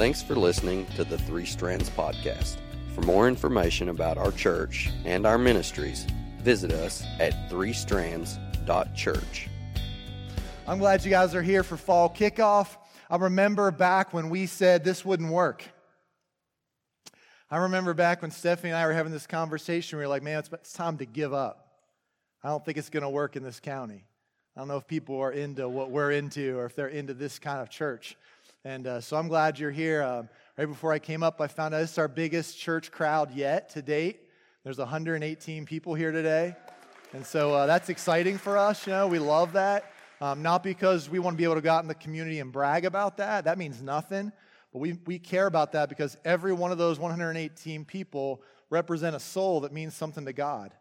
Thanks for listening to the Three Strands Podcast. For more information about our church and our ministries, visit us at threestrands.church. I'm glad you guys are here for fall kickoff. I remember back when we said this wouldn't work. I remember back when Stephanie and I were having this conversation, we were like, man, it's, it's time to give up. I don't think it's going to work in this county. I don't know if people are into what we're into or if they're into this kind of church. And uh, so I'm glad you're here. Um, right before I came up, I found out this is our biggest church crowd yet to date. There's 118 people here today. And so uh, that's exciting for us. You know, we love that. Um, not because we want to be able to go out in the community and brag about that. That means nothing. But we, we care about that because every one of those 118 people represent a soul that means something to God.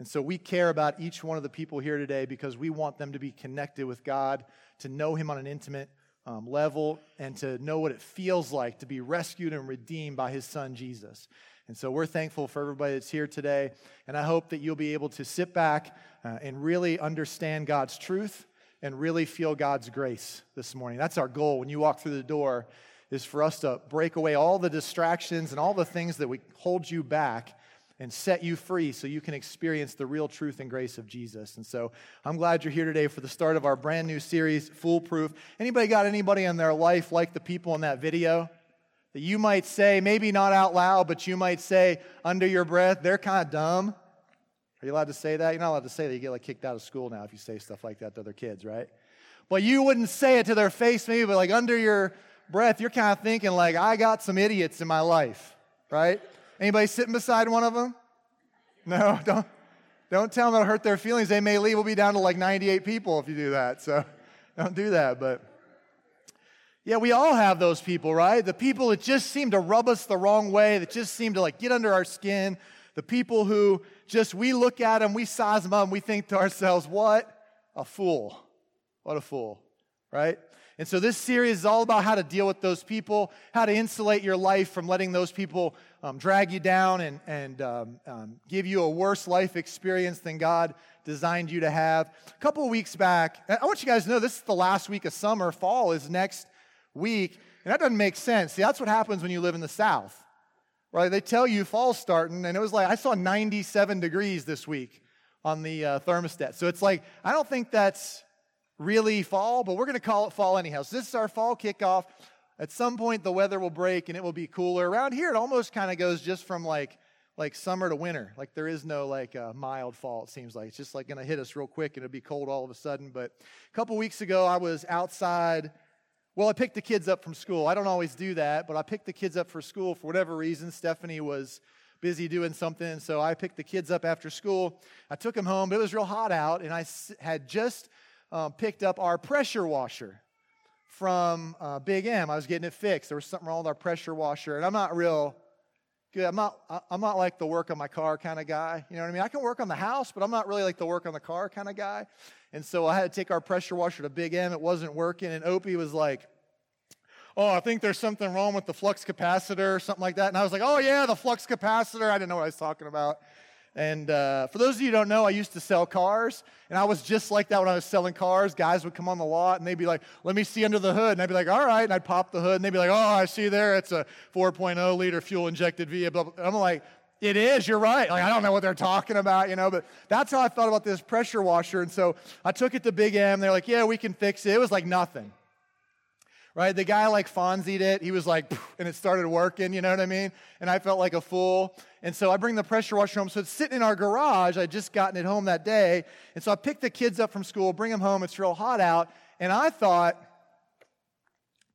And so we care about each one of the people here today because we want them to be connected with God, to know Him on an intimate um, level, and to know what it feels like to be rescued and redeemed by His Son, Jesus. And so we're thankful for everybody that's here today. And I hope that you'll be able to sit back uh, and really understand God's truth and really feel God's grace this morning. That's our goal when you walk through the door is for us to break away all the distractions and all the things that we hold you back and set you free so you can experience the real truth and grace of Jesus. And so I'm glad you're here today for the start of our brand new series, Foolproof. Anybody got anybody in their life like the people in that video? That you might say, maybe not out loud, but you might say under your breath, they're kind of dumb. Are you allowed to say that? You're not allowed to say that. You get like kicked out of school now if you say stuff like that to other kids, right? But you wouldn't say it to their face, maybe, but like under your breath, you're kind of thinking like, I got some idiots in my life, right? Anybody sitting beside one of them? No, don't, don't tell them it'll hurt their feelings. They may leave. We'll be down to like 98 people if you do that. So don't do that. But yeah, we all have those people, right? The people that just seem to rub us the wrong way, that just seem to like get under our skin, the people who just, we look at them, we size them up, and we think to ourselves, what a fool. What a fool, right? And so this series is all about how to deal with those people, how to insulate your life from letting those people um, drag you down and, and um, um, give you a worse life experience than God designed you to have. A couple weeks back, I want you guys to know this is the last week of summer. Fall is next week. And that doesn't make sense. See, that's what happens when you live in the South right? They tell you fall's starting, and it was like, I saw 97 degrees this week on the uh, thermostat. So it's like, I don't think that's really fall, but we're going to call it fall anyhow. So this is our fall kickoff. At some point, the weather will break and it will be cooler. Around here, it almost kind of goes just from like, like summer to winter. Like there is no like uh, mild fall, it seems like. It's just like going to hit us real quick and it'll be cold all of a sudden. But a couple weeks ago, I was outside well, I picked the kids up from school. I don't always do that, but I picked the kids up for school for whatever reason. Stephanie was busy doing something, so I picked the kids up after school. I took them home, but it was real hot out, and I had just um, picked up our pressure washer from uh, Big M. I was getting it fixed. There was something wrong with our pressure washer, and I'm not real good. I'm not, I'm not like the work on my car kind of guy. You know what I mean? I can work on the house, but I'm not really like the work on the car kind of guy. And so I had to take our pressure washer to Big M. It wasn't working. And Opie was like, Oh, I think there's something wrong with the flux capacitor or something like that. And I was like, Oh, yeah, the flux capacitor. I didn't know what I was talking about. And uh, for those of you who don't know, I used to sell cars, and I was just like that when I was selling cars. Guys would come on the lot, and they'd be like, "Let me see under the hood," and I'd be like, "All right," and I'd pop the hood, and they'd be like, "Oh, I see there, it's a 4.0 liter fuel injected vehicle." I'm like, "It is. You're right." Like I don't know what they're talking about, you know, but that's how I thought about this pressure washer. And so I took it to Big M. They're like, "Yeah, we can fix it." It was like nothing right? The guy like Fonzied it. He was like, and it started working, you know what I mean? And I felt like a fool. And so I bring the pressure washer home. So it's sitting in our garage. I'd just gotten it home that day. And so I pick the kids up from school, bring them home. It's real hot out. And I thought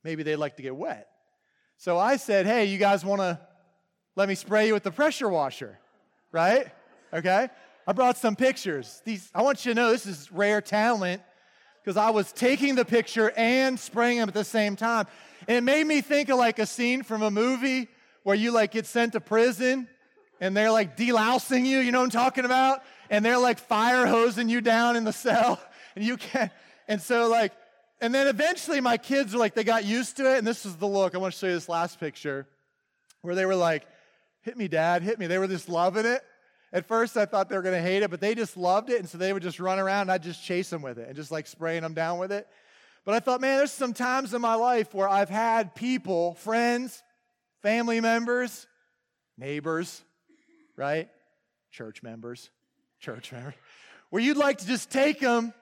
maybe they'd like to get wet. So I said, hey, you guys want to let me spray you with the pressure washer, right? Okay. I brought some pictures. These, I want you to know this is rare talent because I was taking the picture and spraying them at the same time. And it made me think of like a scene from a movie where you like get sent to prison and they're like delousing you, you know what I'm talking about? And they're like fire hosing you down in the cell and you can't. And so like, and then eventually my kids were like, they got used to it. And this is the look. I want to show you this last picture where they were like, hit me, dad, hit me. They were just loving it. At first, I thought they were going to hate it, but they just loved it. And so they would just run around and I'd just chase them with it and just like spraying them down with it. But I thought, man, there's some times in my life where I've had people, friends, family members, neighbors, right? Church members, church members, where you'd like to just take them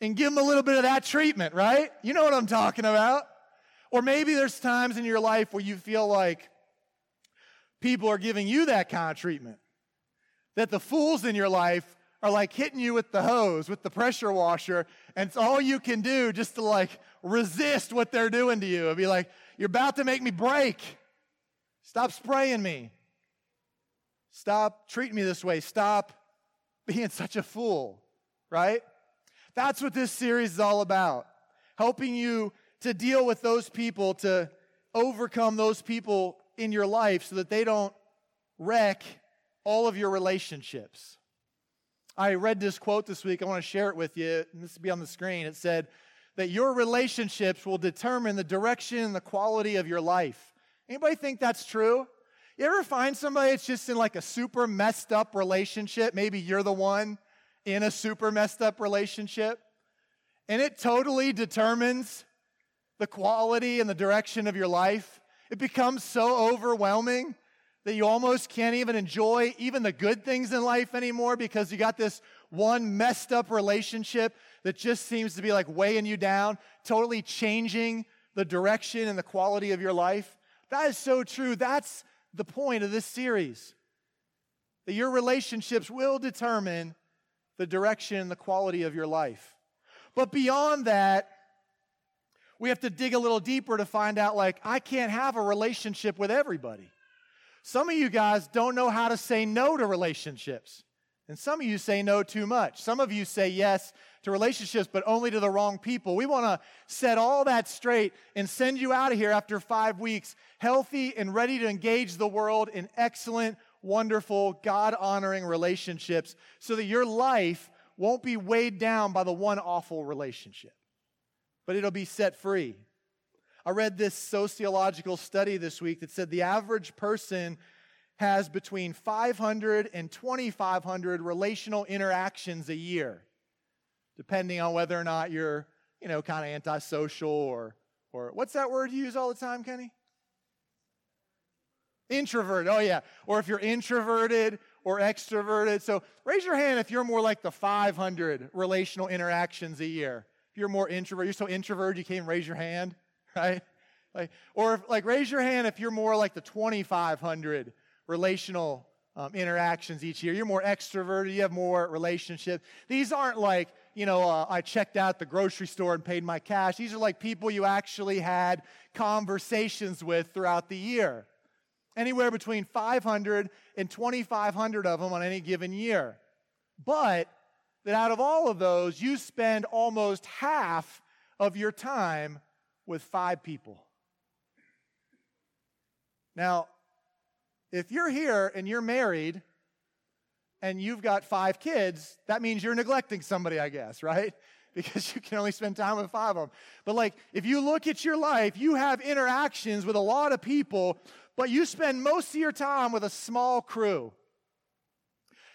and give them a little bit of that treatment, right? You know what I'm talking about. Or maybe there's times in your life where you feel like people are giving you that kind of treatment. That the fools in your life are like hitting you with the hose, with the pressure washer, and it's all you can do just to like resist what they're doing to you. and be like, you're about to make me break. Stop spraying me. Stop treating me this way. Stop being such a fool, right? That's what this series is all about. Helping you to deal with those people, to overcome those people in your life so that they don't wreck all of your relationships. I read this quote this week. I want to share it with you. This will be on the screen. It said that your relationships will determine the direction and the quality of your life. Anybody think that's true? You ever find somebody that's just in like a super messed up relationship? Maybe you're the one in a super messed up relationship. And it totally determines the quality and the direction of your life. It becomes so overwhelming that you almost can't even enjoy even the good things in life anymore because you got this one messed up relationship that just seems to be like weighing you down, totally changing the direction and the quality of your life. That is so true. That's the point of this series. That your relationships will determine the direction and the quality of your life. But beyond that, we have to dig a little deeper to find out like, I can't have a relationship with everybody. Some of you guys don't know how to say no to relationships. And some of you say no too much. Some of you say yes to relationships, but only to the wrong people. We want to set all that straight and send you out of here after five weeks, healthy and ready to engage the world in excellent, wonderful, God honoring relationships so that your life won't be weighed down by the one awful relationship, but it'll be set free. I read this sociological study this week that said the average person has between 500 and 2,500 relational interactions a year, depending on whether or not you're, you know, kind of antisocial or, or what's that word you use all the time, Kenny? Introvert. Oh, yeah. Or if you're introverted or extroverted. So raise your hand if you're more like the 500 relational interactions a year. If you're more introvert, you're so introverted you can't raise your hand. right? Like, or if, like raise your hand if you're more like the 2,500 relational um, interactions each year. You're more extroverted. You have more relationships. These aren't like you know uh, I checked out the grocery store and paid my cash. These are like people you actually had conversations with throughout the year. Anywhere between 500 and 2,500 of them on any given year. But that out of all of those, you spend almost half of your time with five people. Now, if you're here and you're married and you've got five kids, that means you're neglecting somebody, I guess, right? Because you can only spend time with five of them. But, like, if you look at your life, you have interactions with a lot of people, but you spend most of your time with a small crew.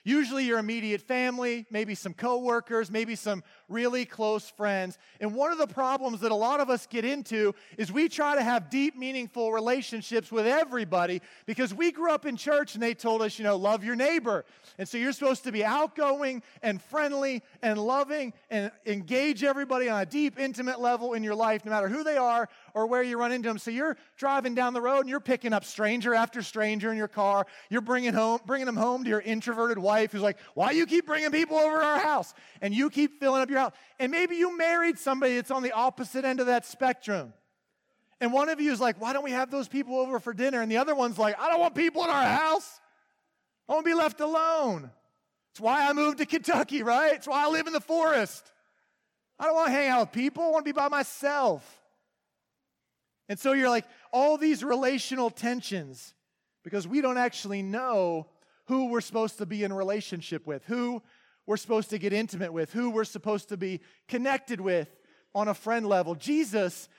Usually your immediate family, maybe some coworkers, maybe some really close friends. And one of the problems that a lot of us get into is we try to have deep, meaningful relationships with everybody because we grew up in church and they told us, you know, love your neighbor. And so you're supposed to be outgoing and friendly and loving and engage everybody on a deep, intimate level in your life, no matter who they are or where you run into them. So you're driving down the road and you're picking up stranger after stranger in your car. You're bringing home, bringing them home to your introverted wife who's like, "Why you keep bringing people over to our house?" And you keep filling up your house. And maybe you married somebody that's on the opposite end of that spectrum. And one of you is like, "Why don't we have those people over for dinner?" And the other one's like, "I don't want people in our house. I want to be left alone." It's why I moved to Kentucky, right? It's why I live in the forest. I don't want to hang out with people. I want to be by myself. And so you're like, all these relational tensions because we don't actually know who we're supposed to be in relationship with, who we're supposed to get intimate with, who we're supposed to be connected with on a friend level. Jesus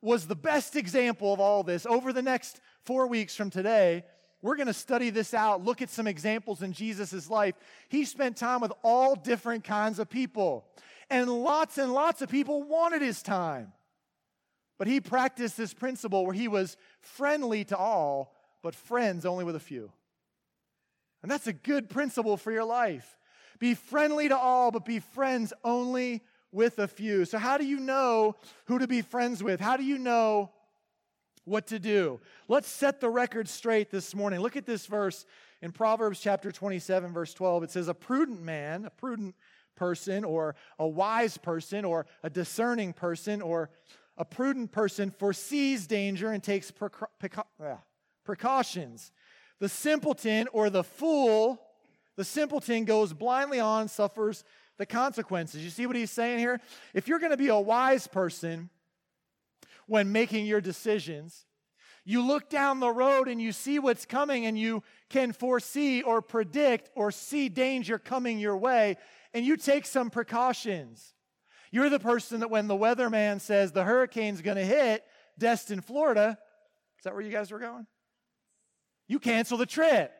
was the best example of all this. Over the next four weeks from today, we're going to study this out, look at some examples in Jesus' life. He spent time with all different kinds of people. And lots and lots of people wanted his time. But he practiced this principle where he was friendly to all, but friends only with a few. And that's a good principle for your life. Be friendly to all, but be friends only with a few. So, how do you know who to be friends with? How do you know what to do? Let's set the record straight this morning. Look at this verse in Proverbs chapter 27, verse 12. It says, A prudent man, a prudent person, or a wise person, or a discerning person, or a prudent person foresees danger and takes precautions. The simpleton or the fool, the simpleton goes blindly on, suffers the consequences. You see what he's saying here? If you're going to be a wise person when making your decisions, you look down the road and you see what's coming and you can foresee or predict or see danger coming your way and you take some precautions. You're the person that when the weatherman says the hurricane's going to hit Destin, Florida, is that where you guys were going? You cancel the trip.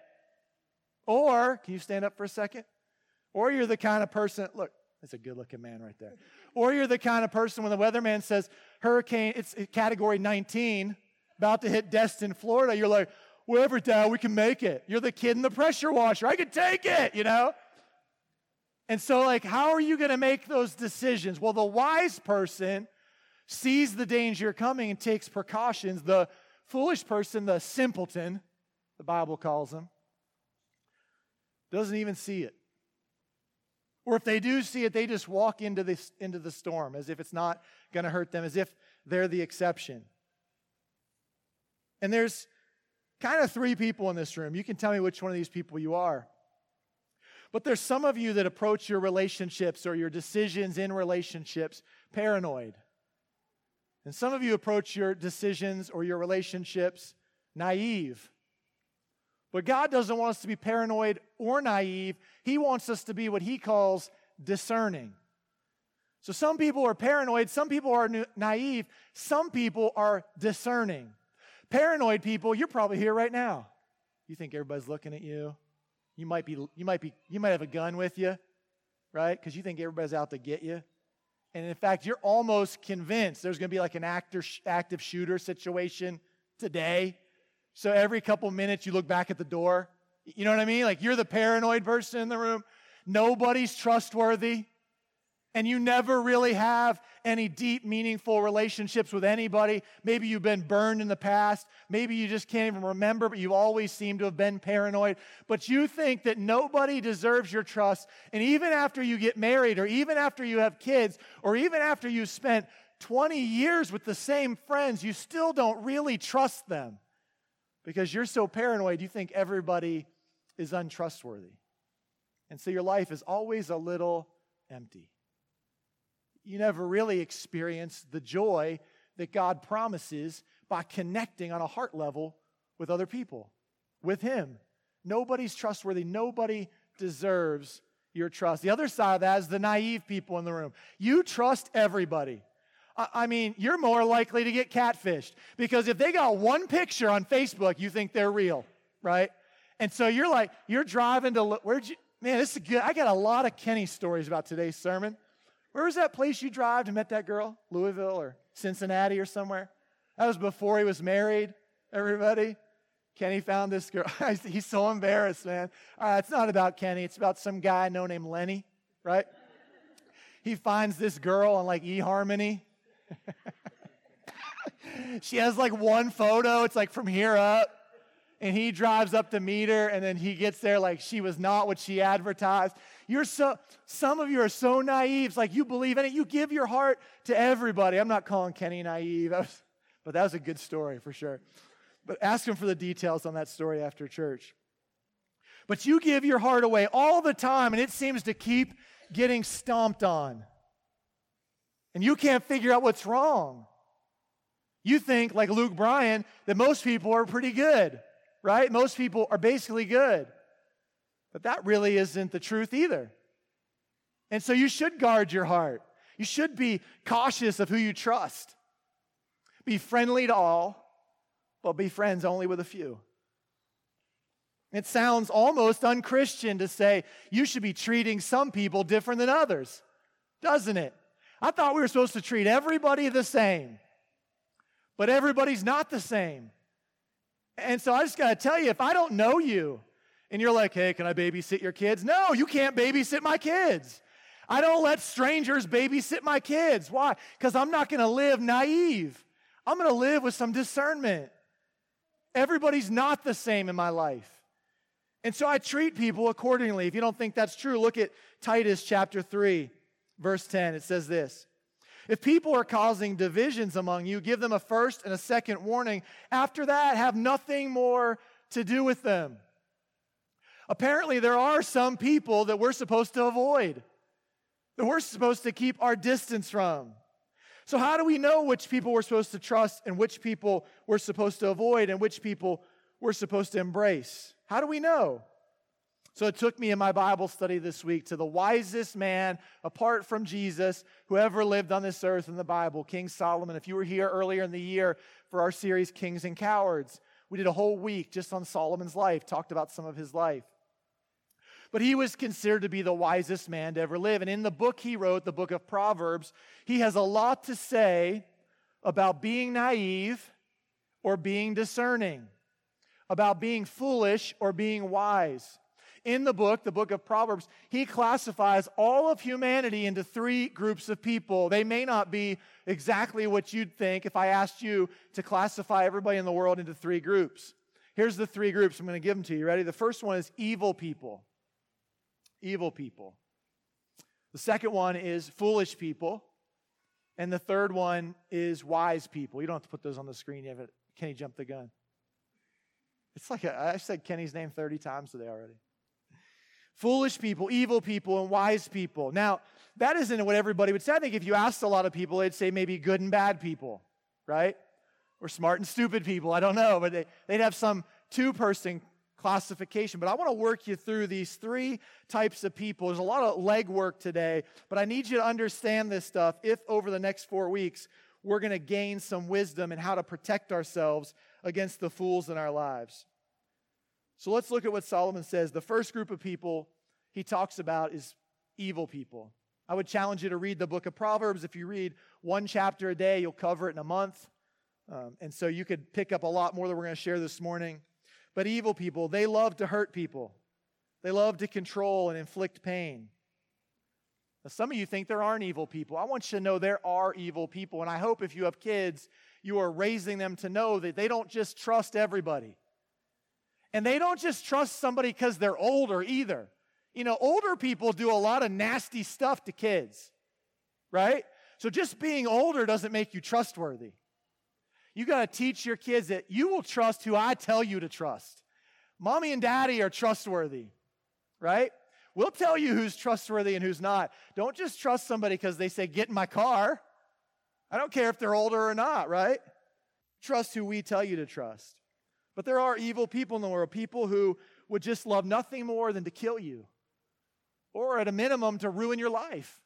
Or, can you stand up for a second? Or you're the kind of person, look, that's a good looking man right there. Or you're the kind of person when the weatherman says hurricane, it's category 19, about to hit Destin, Florida, you're like, wherever, Dad, we can make it. You're the kid in the pressure washer. I can take it, you know? And so, like, how are you going to make those decisions? Well, the wise person sees the danger coming and takes precautions. The foolish person, the simpleton, the Bible calls him, doesn't even see it. Or if they do see it, they just walk into, this, into the storm as if it's not going to hurt them, as if they're the exception. And there's kind of three people in this room. You can tell me which one of these people you are. But there's some of you that approach your relationships or your decisions in relationships paranoid. And some of you approach your decisions or your relationships naive. But God doesn't want us to be paranoid or naive. He wants us to be what He calls discerning. So some people are paranoid, some people are naive, some people are discerning. Paranoid people, you're probably here right now. You think everybody's looking at you. You might be, you might be, you might have a gun with you, right? Because you think everybody's out to get you. And in fact, you're almost convinced there's going to be like an actor, active shooter situation today. So every couple minutes you look back at the door. You know what I mean? Like you're the paranoid person in the room. Nobody's trustworthy and you never really have any deep, meaningful relationships with anybody. Maybe you've been burned in the past. Maybe you just can't even remember, but you always seem to have been paranoid. But you think that nobody deserves your trust. And even after you get married, or even after you have kids, or even after you've spent 20 years with the same friends, you still don't really trust them because you're so paranoid, you think everybody is untrustworthy. And so your life is always a little empty you never really experience the joy that God promises by connecting on a heart level with other people, with Him. Nobody's trustworthy. Nobody deserves your trust. The other side of that is the naive people in the room. You trust everybody. I mean, you're more likely to get catfished because if they got one picture on Facebook, you think they're real, right? And so you're like, you're driving to, where'd you, man, this is good. I got a lot of Kenny stories about today's sermon. Where was that place you drive to met that girl? Louisville or Cincinnati or somewhere? That was before he was married, everybody. Kenny found this girl. He's so embarrassed, man. All right, it's not about Kenny. It's about some guy I know named Lenny, right? He finds this girl on like eHarmony. she has like one photo. It's like from here up and he drives up to meet her and then he gets there like she was not what she advertised you're so some of you are so naive. It's like you believe in it. You give your heart to everybody. I'm not calling kenny naive. Was, but that was a good story for sure. But ask him for the details on that story after church. But you give your heart away all the time and it seems to keep getting stomped on. And you can't figure out what's wrong. You think like luke bryan that most people are pretty good right? Most people are basically good. But that really isn't the truth either. And so you should guard your heart. You should be cautious of who you trust. Be friendly to all, but be friends only with a few. It sounds almost unchristian to say you should be treating some people different than others. doesn't it? I thought we were supposed to treat everybody the same, but everybody's not the same. And so I just got to tell you if I don't know you and you're like, hey, can I babysit your kids? No, you can't babysit my kids. I don't let strangers babysit my kids. Why? Because I'm not going to live naive. I'm going to live with some discernment. Everybody's not the same in my life. And so I treat people accordingly. If you don't think that's true, look at Titus chapter 3, verse 10. It says this If people are causing divisions among you, give them a first and a second warning. After that, have nothing more to do with them. Apparently, there are some people that we're supposed to avoid, that we're supposed to keep our distance from. So, how do we know which people we're supposed to trust and which people we're supposed to avoid and which people we're supposed to embrace? How do we know? So it took me in my Bible study this week to the wisest man apart from Jesus who ever lived on this earth in the Bible, King Solomon. If you were here earlier in the year for our series, Kings and Cowards, we did a whole week just on Solomon's life, talked about some of his life. But he was considered to be the wisest man to ever live. And in the book he wrote, the book of Proverbs, he has a lot to say about being naive or being discerning, about being foolish or being wise. In the book, the book of Proverbs, he classifies all of humanity into three groups of people. They may not be exactly what you'd think if I asked you to classify everybody in the world into three groups. Here's the three groups. I'm going to give them to you. Ready? The first one is evil people evil people. The second one is foolish people. And the third one is wise people. You don't have to put those on the screen yet. Kenny jumped the gun. It's like a, I said Kenny's name 30 times today already. Foolish people, evil people, and wise people. Now, that isn't what everybody would say. I think if you asked a lot of people, they'd say maybe good and bad people, right? Or smart and stupid people. I don't know, but they, they'd have some two person classification. But I want to work you through these three types of people. There's a lot of legwork today, but I need you to understand this stuff if over the next four weeks we're going to gain some wisdom in how to protect ourselves against the fools in our lives. So let's look at what Solomon says. The first group of people he talks about is evil people. I would challenge you to read the book of Proverbs. If you read one chapter a day, you'll cover it in a month. Um, and so you could pick up a lot more that we're going to share this morning. But evil people, they love to hurt people, they love to control and inflict pain. Now, some of you think there aren't evil people. I want you to know there are evil people. And I hope if you have kids, you are raising them to know that they don't just trust everybody. And they don't just trust somebody because they're older either. You know, older people do a lot of nasty stuff to kids, right? So just being older doesn't make you trustworthy. You got to teach your kids that you will trust who I tell you to trust. Mommy and daddy are trustworthy, right? We'll tell you who's trustworthy and who's not. Don't just trust somebody because they say, get in my car. I don't care if they're older or not, right? Trust who we tell you to trust. But there are evil people in the world, people who would just love nothing more than to kill you, or at a minimum, to ruin your life,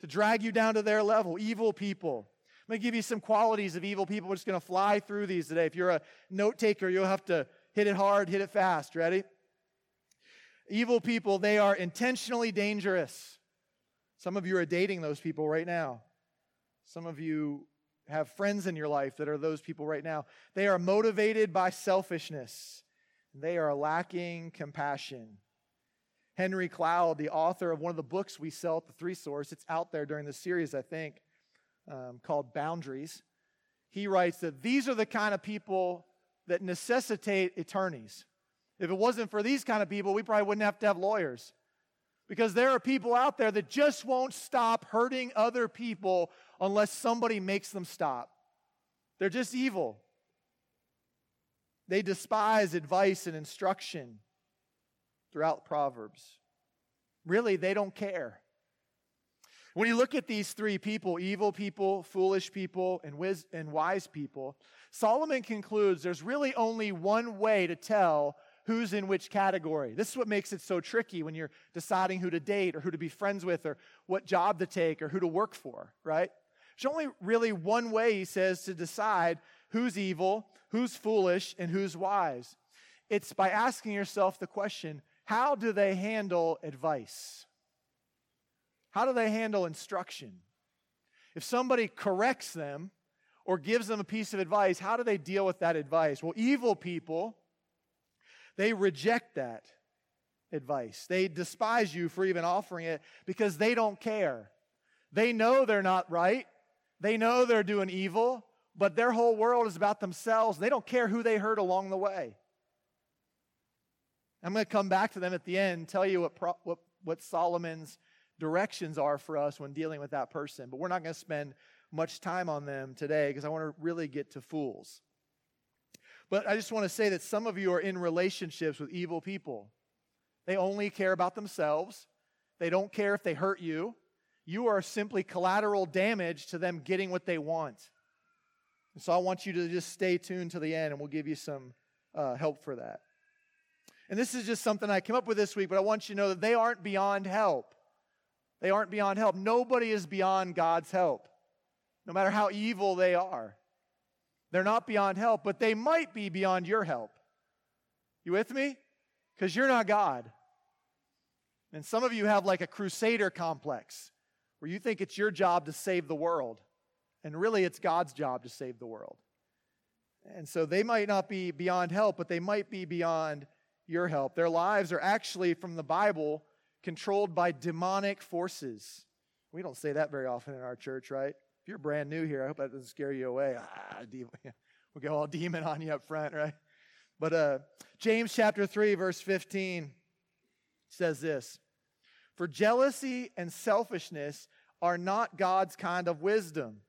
to drag you down to their level. Evil people. I'm going to give you some qualities of evil people. We're just going to fly through these today. If you're a note taker, you'll have to hit it hard, hit it fast. Ready? Evil people, they are intentionally dangerous. Some of you are dating those people right now. Some of you have friends in your life that are those people right now. They are motivated by selfishness. They are lacking compassion. Henry Cloud, the author of one of the books we sell at the Three Source, it's out there during the series, I think um, called Boundaries. He writes that these are the kind of people that necessitate attorneys. If it wasn't for these kind of people, we probably wouldn't have to have lawyers. Because there are people out there that just won't stop hurting other people unless somebody makes them stop. They're just evil. They despise advice and instruction throughout Proverbs. Really, they don't care. When you look at these three people evil people, foolish people, and, wis- and wise people Solomon concludes there's really only one way to tell who's in which category. This is what makes it so tricky when you're deciding who to date or who to be friends with or what job to take or who to work for, right? There's only really one way, he says, to decide who's evil, who's foolish, and who's wise. It's by asking yourself the question how do they handle advice? How do they handle instruction? If somebody corrects them or gives them a piece of advice, how do they deal with that advice? Well, evil people, they reject that advice. They despise you for even offering it because they don't care. They know they're not right. They know they're doing evil, but their whole world is about themselves. They don't care who they hurt along the way. I'm going to come back to them at the end, tell you what, what, what Solomon's directions are for us when dealing with that person. But we're not going to spend much time on them today because I want to really get to fools. But I just want to say that some of you are in relationships with evil people. They only care about themselves. They don't care if they hurt you. You are simply collateral damage to them getting what they want. And so I want you to just stay tuned to the end, and we'll give you some uh, help for that. And this is just something I came up with this week, but I want you to know that they aren't beyond help. They aren't beyond help. Nobody is beyond God's help, no matter how evil they are. They're not beyond help, but they might be beyond your help. You with me? Because you're not God. And some of you have like a crusader complex where you think it's your job to save the world. And really, it's God's job to save the world. And so they might not be beyond help, but they might be beyond your help. Their lives are actually, from the Bible, controlled by demonic forces. We don't say that very often in our church, right? If you're brand new here, I hope that doesn't scare you away. Ah, we'll go all demon on you up front, right? But uh, James chapter 3, verse 15 says this For jealousy and selfishness are not God's kind of wisdom.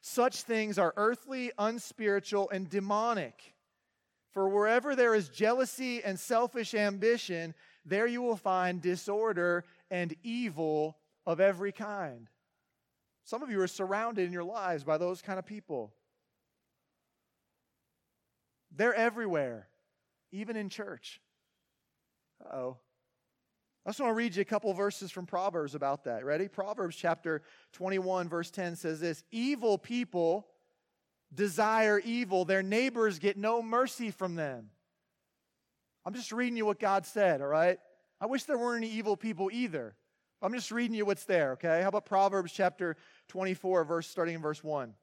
Such things are earthly, unspiritual, and demonic. For wherever there is jealousy and selfish ambition, there you will find disorder and evil of every kind. Some of you are surrounded in your lives by those kind of people. They're everywhere, even in church. oh. I just want to read you a couple verses from Proverbs about that. Ready? Proverbs chapter 21, verse 10 says this Evil people desire evil, their neighbors get no mercy from them. I'm just reading you what God said, all right? I wish there weren't any evil people either. I'm just reading you what's there, okay? How about Proverbs chapter 24, verse starting in verse 1?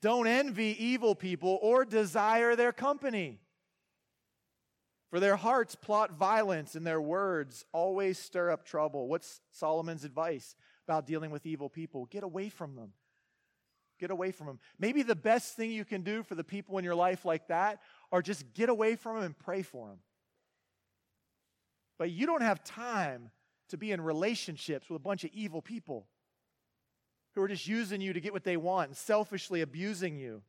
Don't envy evil people or desire their company. For their hearts plot violence and their words always stir up trouble. What's Solomon's advice about dealing with evil people? Get away from them. Get away from them. Maybe the best thing you can do for the people in your life like that are just get away from them and pray for them. But you don't have time to be in relationships with a bunch of evil people who are just using you to get what they want and selfishly abusing you.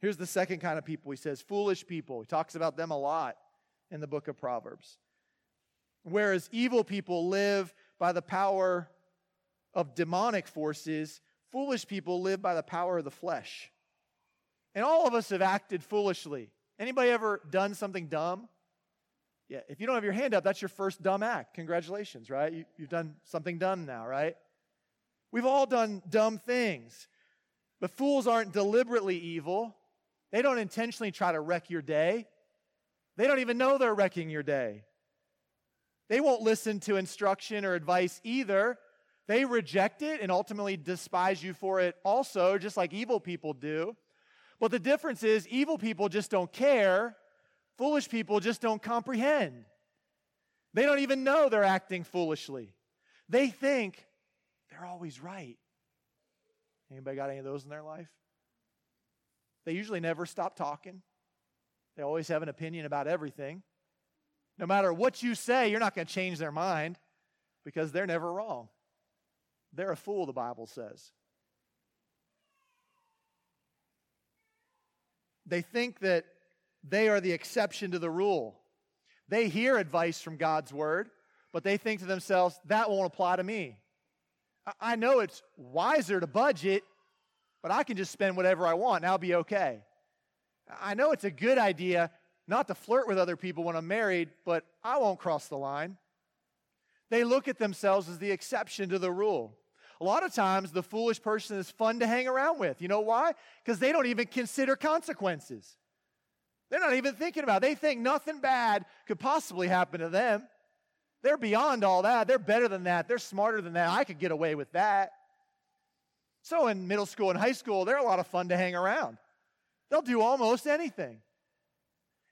Here's the second kind of people he says foolish people. He talks about them a lot in the book of Proverbs. Whereas evil people live by the power of demonic forces, Foolish people live by the power of the flesh. And all of us have acted foolishly. Anybody ever done something dumb? Yeah, if you don't have your hand up, that's your first dumb act. Congratulations, right? You, have done something dumb now, right? We've all done dumb things. But fools aren't deliberately evil. They don't intentionally try to wreck your day. They don't even know they're wrecking your day. They won't listen to instruction or advice either. They reject it and ultimately despise you for it also, just like evil people do. But the difference is, evil people just don't care. Foolish people just don't comprehend. They don't even know they're acting foolishly. They think they're always right. Anybody got any of those in their life? They usually never stop talking. They always have an opinion about everything. No matter what you say, you're not going to change their mind because they're never wrong. They're a fool, the Bible says. They think that they are the exception to the rule. They hear advice from God's word, but they think to themselves, that won't apply to me. I know it's wiser to budget, but I can just spend whatever I want and I'll be okay. I know it's a good idea not to flirt with other people when I'm married, but I won't cross the line. They look at themselves as the exception to the rule. A lot of times, the foolish person is fun to hang around with. You know why? Because they don't even consider consequences. They're not even thinking about it. They think nothing bad could possibly happen to them. They're beyond all that. They're better than that. They're smarter than that. I could get away with that. So in middle school and high school, they're a lot of fun to hang around. They'll do almost anything.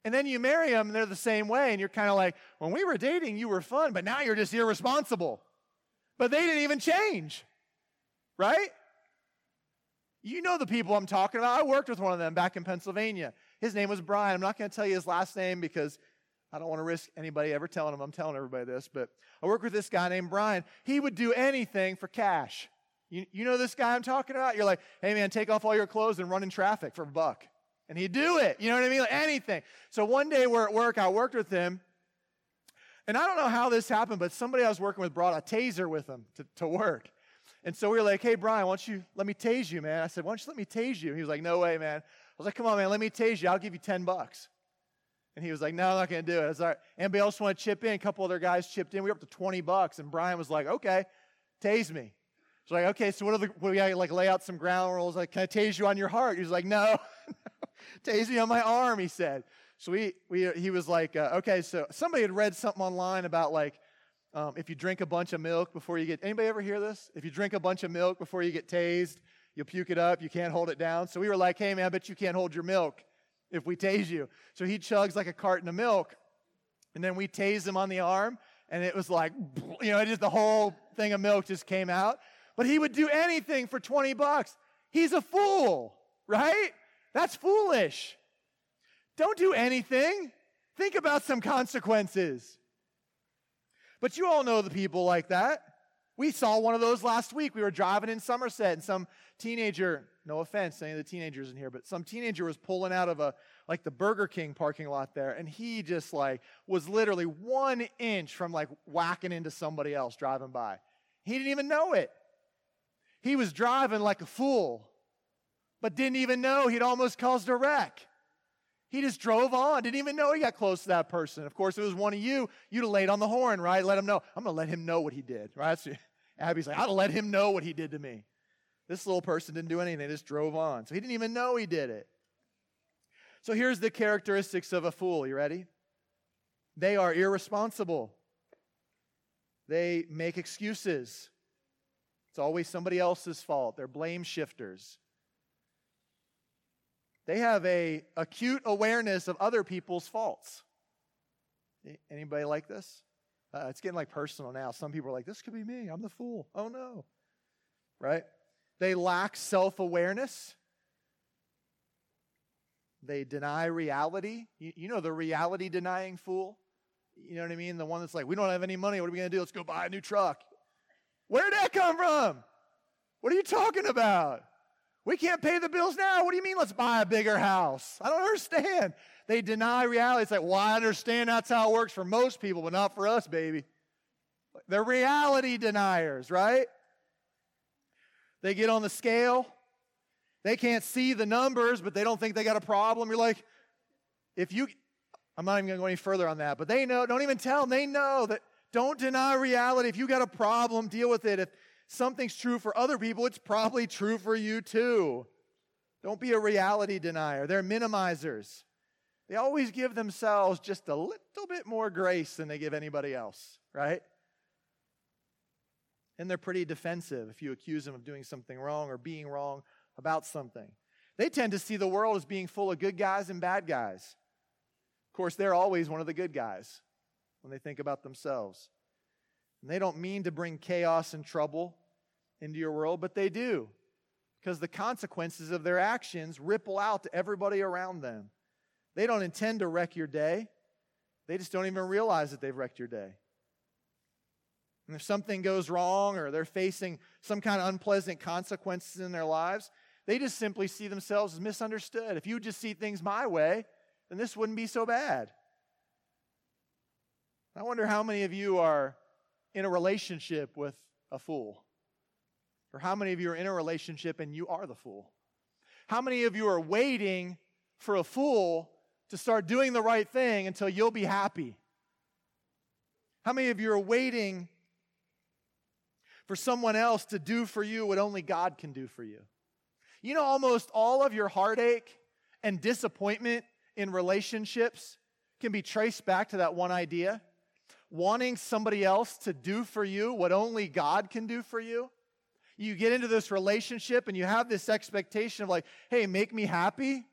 And then you marry them, and they're the same way. And you're kind of like, when we were dating, you were fun, but now you're just irresponsible. But they didn't even change, right? You know the people I'm talking about. I worked with one of them back in Pennsylvania. His name was Brian. I'm not going to tell you his last name because I don't want to risk anybody ever telling him I'm telling everybody this, but I worked with this guy named Brian. He would do anything for cash. You, you know this guy I'm talking about? You're like, hey man, take off all your clothes and run in traffic for a buck. And he'd do it. You know what I mean? Like anything. So one day we're at work, I worked with him. And I don't know how this happened, but somebody I was working with brought a taser with him to, to work. And so we were like, hey, Brian, why don't you let me tase you, man? I said, why don't you let me tase you? He was like, no way, man. I was like, come on, man, let me tase you. I'll give you 10 bucks. And he was like, no, I'm not going to do it. I was like, anybody else want to chip in? A couple other guys chipped in. We were up to 20 bucks. And Brian was like, okay, tase me. So like, okay, so what are the, we got to like lay out some ground rules? Like, can I tase you on your heart? He was like, no, tase me on my arm, he said. So we, we, he was like, uh, okay, so somebody had read something online about like, um, if you drink a bunch of milk before you get, anybody ever hear this? If you drink a bunch of milk before you get tased, you'll puke it up, you can't hold it down. So we were like, hey man, I bet you can't hold your milk if we tase you. So he chugs like a carton of milk, and then we tase him on the arm, and it was like, you know, just the whole thing of milk just came out. But he would do anything for 20 bucks. He's a fool, right? That's foolish. Don't do anything. Think about some consequences. But you all know the people like that. We saw one of those last week. We were driving in Somerset and some teenager, no offense any of the teenagers in here, but some teenager was pulling out of a, like the Burger King parking lot there. And he just like was literally one inch from like whacking into somebody else driving by. He didn't even know it. He was driving like a fool, but didn't even know he'd almost caused a wreck. He just drove on, didn't even know he got close to that person. Of course, if it was one of you, you'd have laid on the horn, right? Let him know. I'm going to let him know what he did, right? So Abby's like, I'll let him know what he did to me. This little person didn't do anything, they just drove on. So he didn't even know he did it. So here's the characteristics of a fool. You ready? They are irresponsible, they make excuses. It's always somebody else's fault. They're blame shifters. They have a acute awareness of other people's faults. Anybody like this? Uh, it's getting like personal now. Some people are like, "This could be me. I'm the fool." Oh no. Right? They lack self-awareness. They deny reality. You, you know the reality denying fool? You know what I mean? The one that's like, "We don't have any money. What are we going to do? Let's go buy a new truck." Where'd that come from? What are you talking about? We can't pay the bills now. What do you mean, let's buy a bigger house? I don't understand. They deny reality. It's like, well, I understand that's how it works for most people, but not for us, baby. They're reality deniers, right? They get on the scale. They can't see the numbers, but they don't think they got a problem. You're like, if you, I'm not even going to go any further on that, but they know, don't even tell them. They know that don't deny reality. If you got a problem, deal with it. If something's true for other people, it's probably true for you too. Don't be a reality denier. They're minimizers. They always give themselves just a little bit more grace than they give anybody else, right? And they're pretty defensive if you accuse them of doing something wrong or being wrong about something. They tend to see the world as being full of good guys and bad guys. Of course, they're always one of the good guys when they think about themselves. And they don't mean to bring chaos and trouble into your world, but they do. Because the consequences of their actions ripple out to everybody around them. They don't intend to wreck your day, they just don't even realize that they've wrecked your day. And if something goes wrong or they're facing some kind of unpleasant consequences in their lives, they just simply see themselves as misunderstood. If you just see things my way, then this wouldn't be so bad. I wonder how many of you are in a relationship with a fool. Or how many of you are in a relationship and you are the fool? How many of you are waiting for a fool to start doing the right thing until you'll be happy? How many of you are waiting for someone else to do for you what only God can do for you? You know, almost all of your heartache and disappointment in relationships can be traced back to that one idea wanting somebody else to do for you what only God can do for you? You get into this relationship and you have this expectation of, like, hey, make me happy.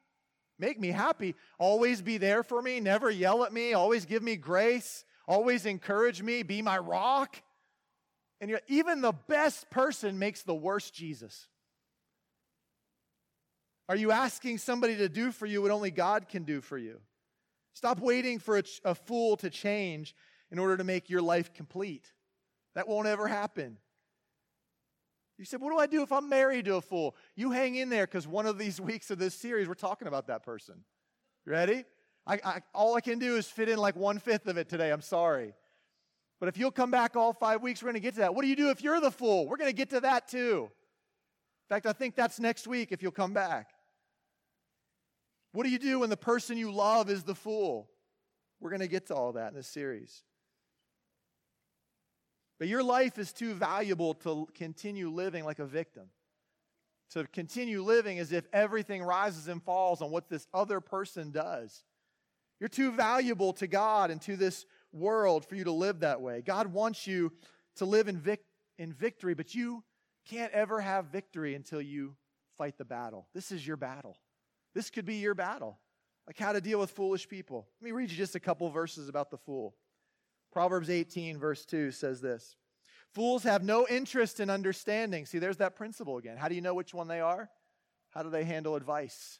Make me happy. Always be there for me. Never yell at me. Always give me grace. Always encourage me. Be my rock. And even the best person makes the worst Jesus. Are you asking somebody to do for you what only God can do for you? Stop waiting for a, a fool to change in order to make your life complete. That won't ever happen. You said, What do I do if I'm married to a fool? You hang in there because one of these weeks of this series, we're talking about that person. ready? I, I, all I can do is fit in like one fifth of it today. I'm sorry. But if you'll come back all five weeks, we're going to get to that. What do you do if you're the fool? We're going to get to that too. In fact, I think that's next week if you'll come back. What do you do when the person you love is the fool? We're going to get to all that in this series. But your life is too valuable to continue living like a victim. To continue living as if everything rises and falls on what this other person does. You're too valuable to God and to this world for you to live that way. God wants you to live in, vic- in victory, but you can't ever have victory until you fight the battle. This is your battle. This could be your battle, like how to deal with foolish people. Let me read you just a couple verses about the fool. Proverbs 18, verse 2 says this Fools have no interest in understanding. See, there's that principle again. How do you know which one they are? How do they handle advice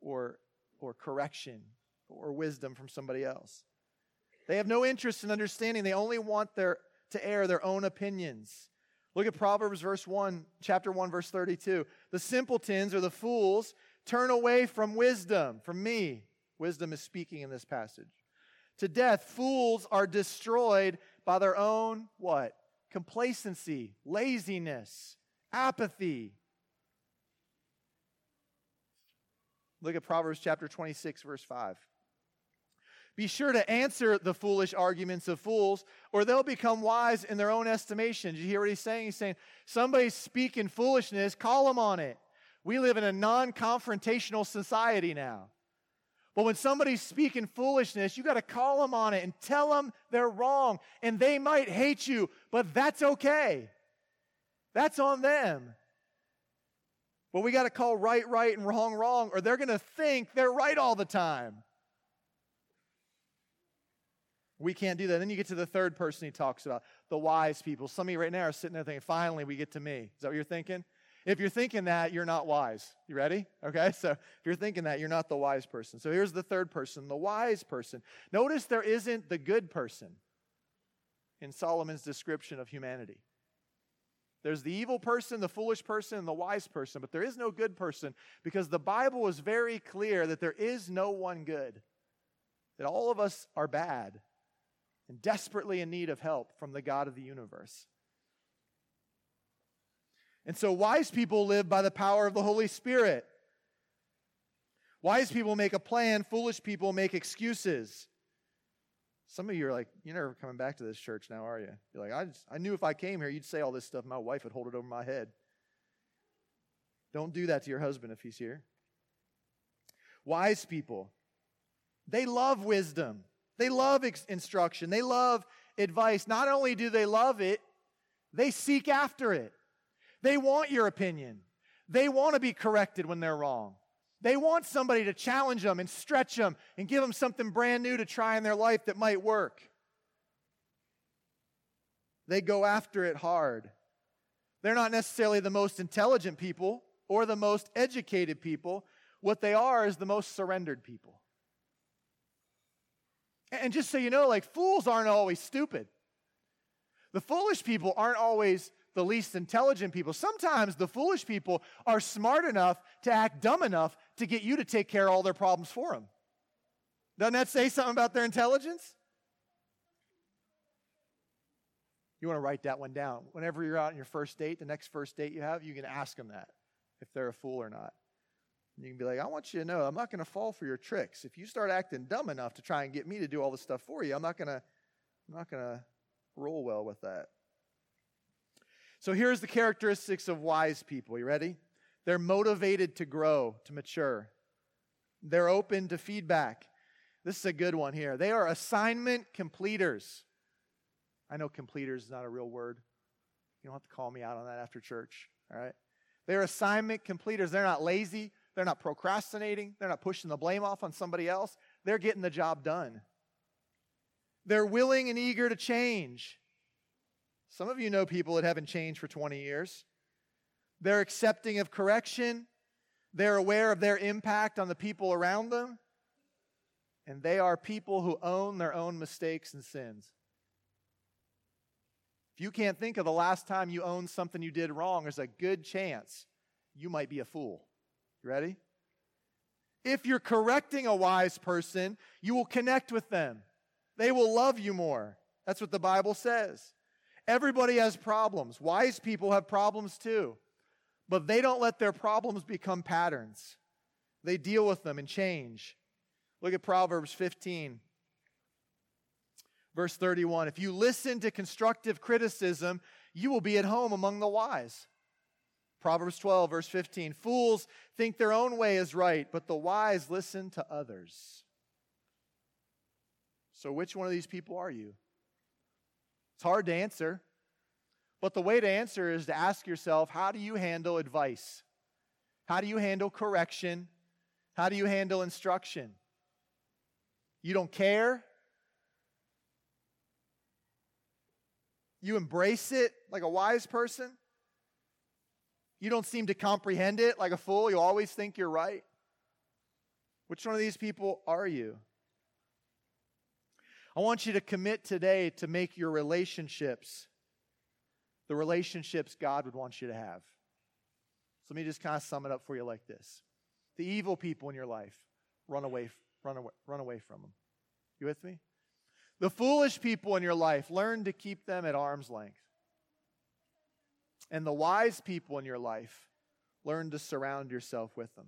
or, or correction or wisdom from somebody else? They have no interest in understanding. They only want their, to air their own opinions. Look at Proverbs verse 1, chapter 1, verse 32. The simpletons or the fools Turn away from wisdom, from me. Wisdom is speaking in this passage. To death, fools are destroyed by their own what? Complacency, laziness, apathy. Look at Proverbs chapter 26, verse 5. Be sure to answer the foolish arguments of fools, or they'll become wise in their own estimation. Did you hear what he's saying? He's saying, somebody's speaking foolishness, call them on it. We live in a non confrontational society now. But when somebody's speaking foolishness, you got to call them on it and tell them they're wrong. And they might hate you, but that's okay. That's on them. But we got to call right, right, and wrong, wrong, or they're going to think they're right all the time. We can't do that. Then you get to the third person he talks about, the wise people. Some of you right now are sitting there thinking, finally, we get to me. Is that what you're thinking? If you're thinking that, you're not wise. You ready? Okay, so if you're thinking that, you're not the wise person. So here's the third person, the wise person. Notice there isn't the good person in Solomon's description of humanity. There's the evil person, the foolish person, and the wise person, but there is no good person because the Bible is very clear that there is no one good, that all of us are bad and desperately in need of help from the God of the universe. And so wise people live by the power of the Holy Spirit. Wise people make a plan, foolish people make excuses. Some of you are like, you're never coming back to this church now, are you? You're like, I, just, I knew if I came here, you'd say all this stuff. My wife would hold it over my head. Don't do that to your husband if he's here. Wise people, they love wisdom. They love ex- instruction. They love advice. Not only do they love it, they seek after it. They want your opinion. They want to be corrected when they're wrong. They want somebody to challenge them and stretch them and give them something brand new to try in their life that might work. They go after it hard. They're not necessarily the most intelligent people or the most educated people. What they are is the most surrendered people. And just so you know, like fools aren't always stupid. The foolish people aren't always the least intelligent people. Sometimes the foolish people are smart enough to act dumb enough to get you to take care of all their problems for them. Doesn't that say something about their intelligence? You want to write that one down. Whenever you're out on your first date, the next first date you have, you can ask them that if they're a fool or not. And you can be like, I want you to know I'm not going to fall for your tricks. If you start acting dumb enough to try and get me to do all this stuff for you, I'm not going to I'm not going to roll well with that. So here's the characteristics of wise people. You ready? They're motivated to grow, to mature. They're open to feedback. This is a good one here. They are assignment completers. I know completers is not a real word. You don't have to call me out on that after church, all right? They're assignment completers. They're not lazy. They're not procrastinating. They're not pushing the blame off on somebody else. They're getting the job done. They're willing and eager to change. Some of you know people that haven't changed for 20 years. They're accepting of correction. They're aware of their impact on the people around them. And they are people who own their own mistakes and sins. If you can't think of the last time you owned something you did wrong, there's a good chance you might be a fool. You ready? If you're correcting a wise person, you will connect with them. They will love you more. That's what the Bible says. Everybody has problems. Wise people have problems too. But they don't let their problems become patterns. They deal with them and change. Look at Proverbs 15. Verse 31 If you listen to constructive criticism, you will be at home among the wise. Proverbs 12, verse 15 Fools think their own way is right, but the wise listen to others. So, which one of these people are you? It's hard to answer, but the way to answer is to ask yourself how do you handle advice? How do you handle correction? How do you handle instruction? You don't care? You embrace it like a wise person? You don't seem to comprehend it like a fool. You always think you're right. Which one of these people are you? I want you to commit today to make your relationships the relationships God would want you to have. So let me just kind of sum it up for you like this The evil people in your life, run away, run away, run away from them. You with me? The foolish people in your life, learn to keep them at arm's length. And the wise people in your life, learn to surround yourself with them.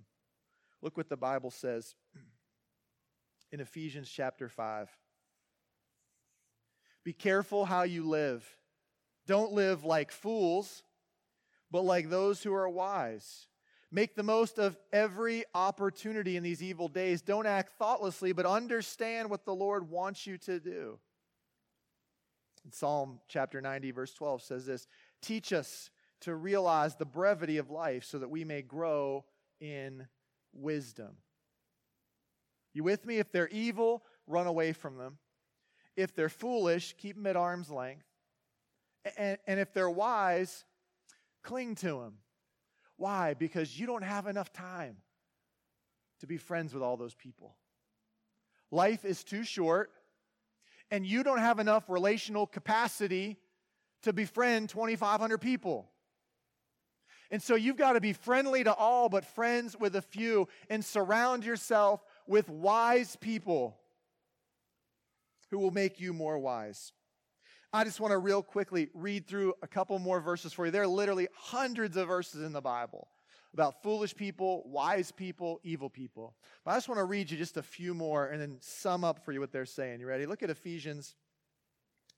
Look what the Bible says in Ephesians chapter 5. Be careful how you live. Don't live like fools, but like those who are wise. Make the most of every opportunity in these evil days. Don't act thoughtlessly, but understand what the Lord wants you to do. In Psalm chapter 90, verse 12 says this Teach us to realize the brevity of life so that we may grow in wisdom. You with me? If they're evil, run away from them. If they're foolish, keep them at arm's length. And, and if they're wise, cling to them. Why? Because you don't have enough time to be friends with all those people. Life is too short, and you don't have enough relational capacity to befriend 2,500 people. And so you've got to be friendly to all, but friends with a few, and surround yourself with wise people who will make you more wise. I just want to real quickly read through a couple more verses for you. There are literally hundreds of verses in the Bible about foolish people, wise people, evil people. But I just want to read you just a few more and then sum up for you what they're saying. You ready? Look at Ephesians.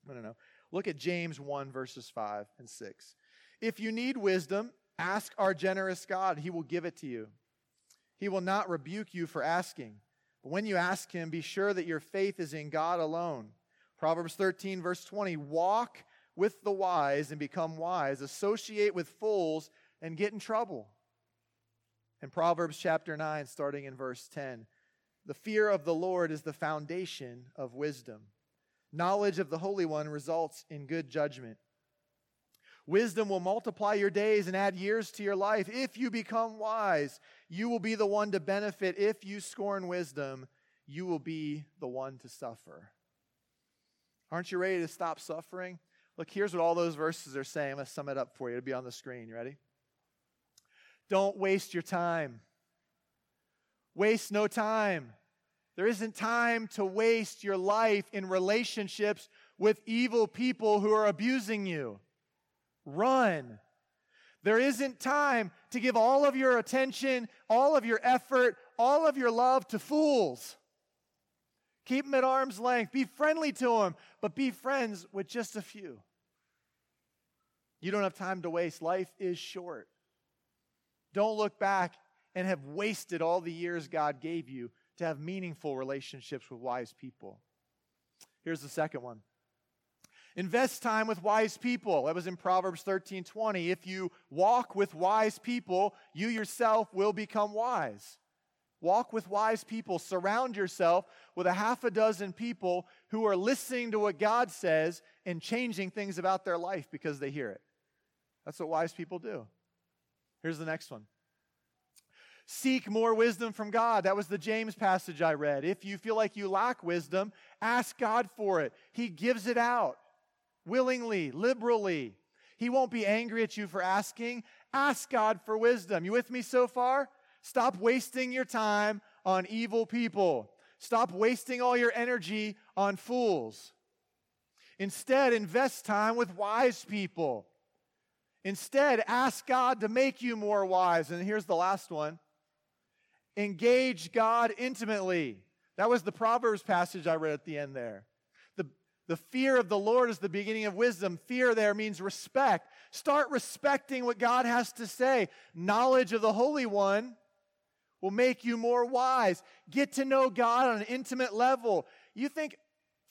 I don't know. Look at James 1, verses 5 and 6. If you need wisdom, ask our generous God. He will give it to you. He will not rebuke you for asking. But when you ask Him, be sure that your faith is in God alone. Proverbs 13, verse 20 walk with the wise and become wise, associate with fools and get in trouble. In Proverbs chapter 9, starting in verse 10, the fear of the Lord is the foundation of wisdom. Knowledge of the Holy One results in good judgment. Wisdom will multiply your days and add years to your life. If you become wise, you will be the one to benefit. If you scorn wisdom, you will be the one to suffer. Aren't you ready to stop suffering? Look, here's what all those verses are saying. I'm going to sum it up for you. It'll be on the screen. You ready? Don't waste your time. Waste no time. There isn't time to waste your life in relationships with evil people who are abusing you. Run. There isn't time to give all of your attention, all of your effort, all of your love to fools. Keep them at arm's length. Be friendly to them, but be friends with just a few. You don't have time to waste. Life is short. Don't look back and have wasted all the years God gave you to have meaningful relationships with wise people. Here's the second one Invest time with wise people. That was in Proverbs 13 20. If you walk with wise people, you yourself will become wise. Walk with wise people. Surround yourself with a half a dozen people who are listening to what God says and changing things about their life because they hear it. That's what wise people do. Here's the next one. Seek more wisdom from God. That was the James passage I read. If you feel like you lack wisdom, ask God for it. He gives it out willingly, liberally. He won't be angry at you for asking. Ask God for wisdom. You with me so far? Stop wasting your time on evil people. Stop wasting all your energy on fools. Instead, invest time with wise people. Instead, ask God to make you more wise. And here's the last one engage God intimately. That was the Proverbs passage I read at the end there. The, fear of the Lord is the beginning of wisdom. Fear there means respect. Start respecting what God has to say. Knowledge of the Holy One will make you more wise. Get to know God on an intimate level. You think,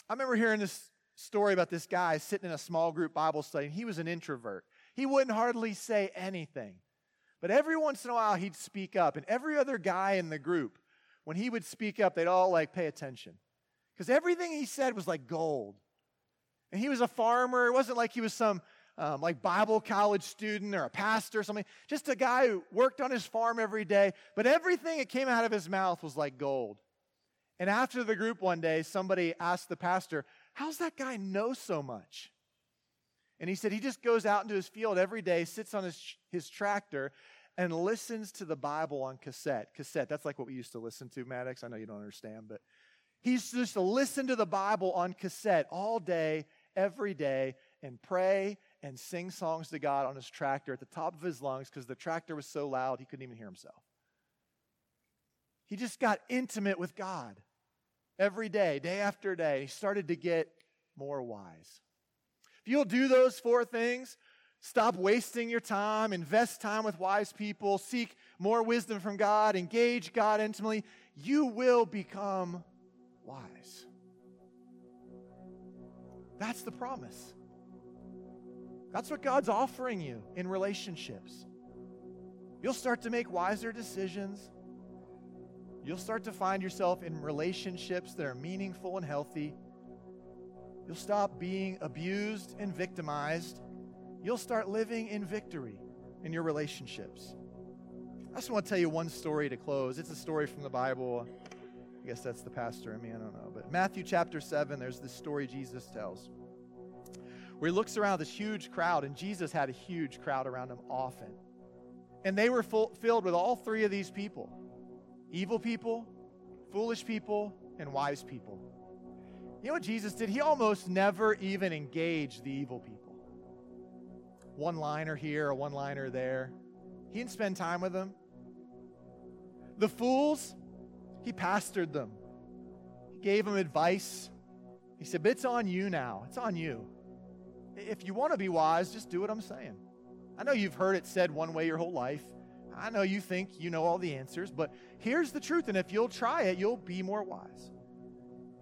I remember hearing this story about this guy sitting in a small group Bible study, and he was an introvert. He wouldn't hardly say anything. But every once in a while, he'd speak up. And every other guy in the group, when he would speak up, they'd all like pay attention. Because everything he said was like gold. And he was a farmer. It wasn't like he was some um, like Bible college student or a pastor or something. Just a guy who worked on his farm every day. But everything that came out of his mouth was like gold. And after the group one day, somebody asked the pastor, How's that guy know so much? And he said he just goes out into his field every day, sits on his, his tractor, and listens to the Bible on cassette. Cassette, that's like what we used to listen to, Maddox. I know you don't understand, but he's just to listen to the Bible on cassette all day, every day, and pray and sing songs to God on his tractor at the top of his lungs because the tractor was so loud he couldn't even hear himself. He just got intimate with God every day, day after day. He started to get more wise. If you'll do those four things, stop wasting your time, invest time with wise people, seek more wisdom from God, engage God intimately, you will become wise. That's the promise. That's what God's offering you in relationships. You'll start to make wiser decisions. You'll start to find yourself in relationships that are meaningful and healthy. You'll stop being abused and victimized. You'll start living in victory in your relationships. I just want to tell you one story to close. It's a story from the Bible. Guess that's the pastor in me, I don't know. But Matthew chapter 7, there's this story Jesus tells where he looks around this huge crowd, and Jesus had a huge crowd around him often. And they were full, filled with all three of these people evil people, foolish people, and wise people. You know what Jesus did? He almost never even engaged the evil people. One liner here, a one liner there. He didn't spend time with them. The fools, he pastored them. He gave them advice. He said, But it's on you now. It's on you. If you want to be wise, just do what I'm saying. I know you've heard it said one way your whole life. I know you think you know all the answers, but here's the truth. And if you'll try it, you'll be more wise.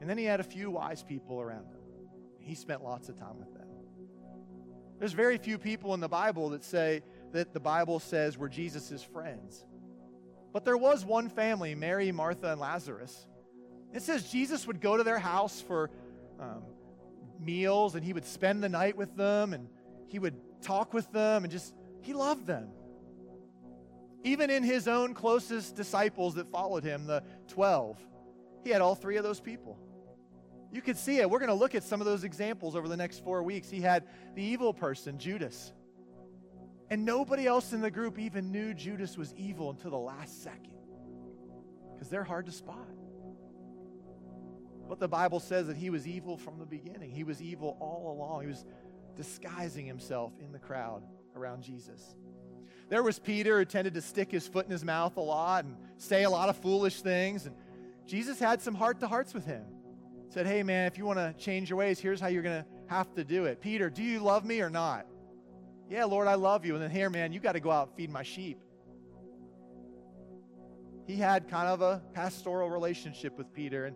And then he had a few wise people around him. He spent lots of time with them. There's very few people in the Bible that say that the Bible says were Jesus' friends. But there was one family, Mary, Martha, and Lazarus. It says Jesus would go to their house for um, meals and he would spend the night with them and he would talk with them and just, he loved them. Even in his own closest disciples that followed him, the 12, he had all three of those people. You could see it. We're going to look at some of those examples over the next four weeks. He had the evil person, Judas. And nobody else in the group even knew Judas was evil until the last second because they're hard to spot. But the Bible says that he was evil from the beginning. He was evil all along. He was disguising himself in the crowd around Jesus. There was Peter who tended to stick his foot in his mouth a lot and say a lot of foolish things. And Jesus had some heart to hearts with him said, Hey, man, if you want to change your ways, here's how you're going to have to do it. Peter, do you love me or not? Yeah, Lord, I love you. And then here, man, you got to go out and feed my sheep. He had kind of a pastoral relationship with Peter. And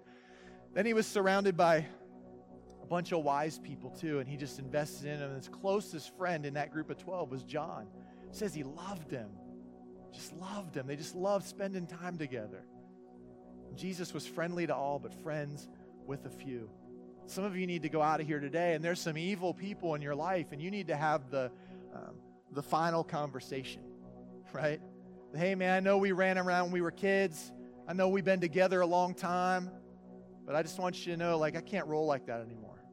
then he was surrounded by a bunch of wise people too, and he just invested in them. And his closest friend in that group of 12 was John. Says he loved him, just loved him. They just loved spending time together. Jesus was friendly to all, but friends with a few. Some of you need to go out of here today, and there's some evil people in your life, and you need to have the, um, the final conversation, right? Hey, man, I know we ran around when we were kids. I know we've been together a long time, but I just want you to know, like, I can't roll like that anymore.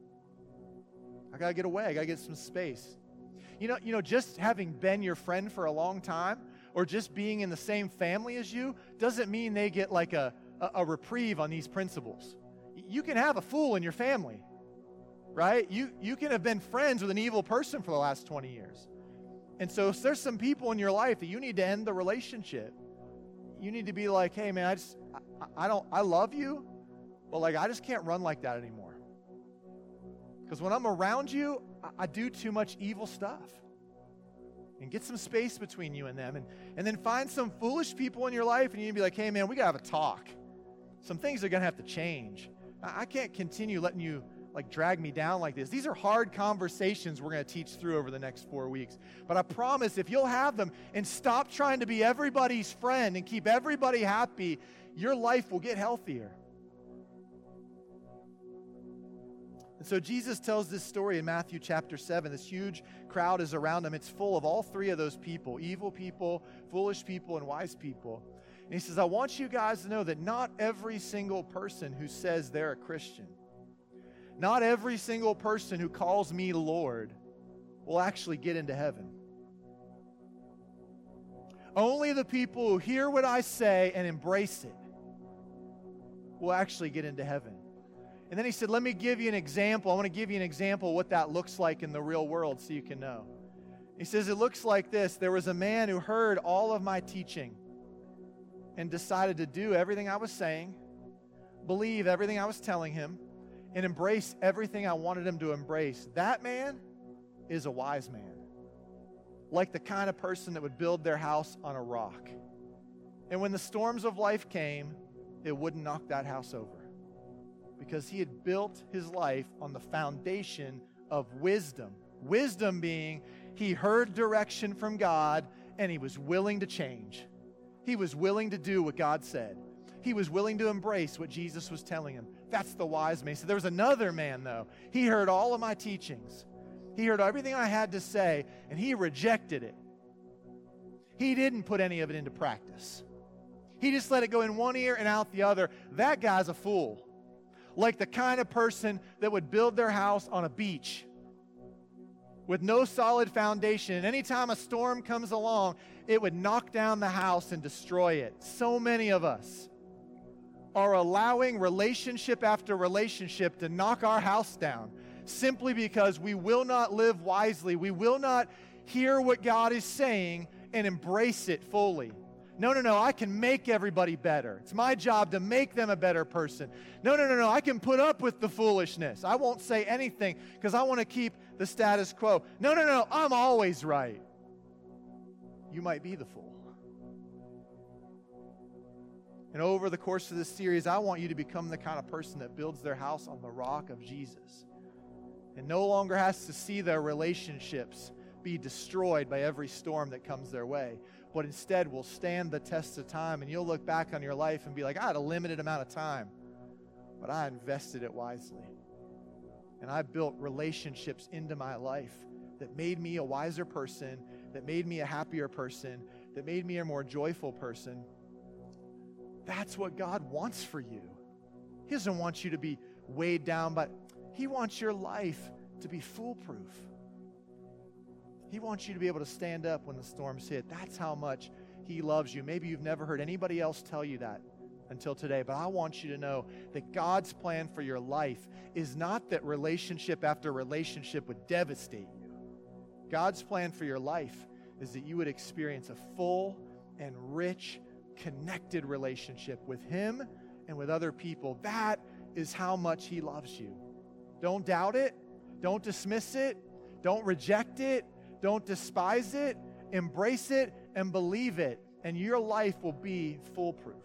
I got to get away. I got to get some space. You know, you know, just having been your friend for a long time or just being in the same family as you doesn't mean they get like a, a, a reprieve on these principles. You can have a fool in your family, right? You, you can have been friends with an evil person for the last 20 years. And so if there's some people in your life that you need to end the relationship. You need to be like, hey man, I just I, I don't I love you, but like I just can't run like that anymore. Because when I'm around you, I, I do too much evil stuff. And get some space between you and them. And, and then find some foolish people in your life and you need to be like, hey man, we gotta have a talk. Some things are gonna have to change. I, I can't continue letting you like drag me down like this. These are hard conversations we're going to teach through over the next four weeks. But I promise if you'll have them and stop trying to be everybody's friend and keep everybody happy, your life will get healthier. And so Jesus tells this story in Matthew chapter 7. This huge crowd is around him. It's full of all three of those people evil people, foolish people, and wise people. And he says, I want you guys to know that not every single person who says they're a Christian not every single person who calls me Lord will actually get into heaven. Only the people who hear what I say and embrace it will actually get into heaven. And then he said, Let me give you an example. I want to give you an example of what that looks like in the real world so you can know. He says, It looks like this there was a man who heard all of my teaching and decided to do everything I was saying, believe everything I was telling him and embrace everything I wanted him to embrace. That man is a wise man, like the kind of person that would build their house on a rock. And when the storms of life came, it wouldn't knock that house over because he had built his life on the foundation of wisdom. Wisdom being he heard direction from God and he was willing to change. He was willing to do what God said. He was willing to embrace what Jesus was telling him. That's the wise man. So there was another man, though. He heard all of my teachings, he heard everything I had to say, and he rejected it. He didn't put any of it into practice. He just let it go in one ear and out the other. That guy's a fool. Like the kind of person that would build their house on a beach with no solid foundation. And anytime a storm comes along, it would knock down the house and destroy it. So many of us are allowing relationship after relationship to knock our house down simply because we will not live wisely. We will not hear what God is saying and embrace it fully. No, no, no, I can make everybody better. It's my job to make them a better person. No, no, no, no, I can put up with the foolishness. I won't say anything because I want to keep the status quo. No, no, no, I'm always right. You might be the fool. And over the course of this series, I want you to become the kind of person that builds their house on the rock of Jesus and no longer has to see their relationships be destroyed by every storm that comes their way, but instead will stand the test of time. And you'll look back on your life and be like, I had a limited amount of time, but I invested it wisely. And I built relationships into my life that made me a wiser person, that made me a happier person, that made me a more joyful person. That's what God wants for you. He doesn't want you to be weighed down, but He wants your life to be foolproof. He wants you to be able to stand up when the storms hit. That's how much He loves you. Maybe you've never heard anybody else tell you that until today, but I want you to know that God's plan for your life is not that relationship after relationship would devastate you. God's plan for your life is that you would experience a full and rich connected relationship with Him and with other people. That is how much He loves you. Don't doubt it. Don't dismiss it. Don't reject it. Don't despise it. Embrace it and believe it. And your life will be foolproof.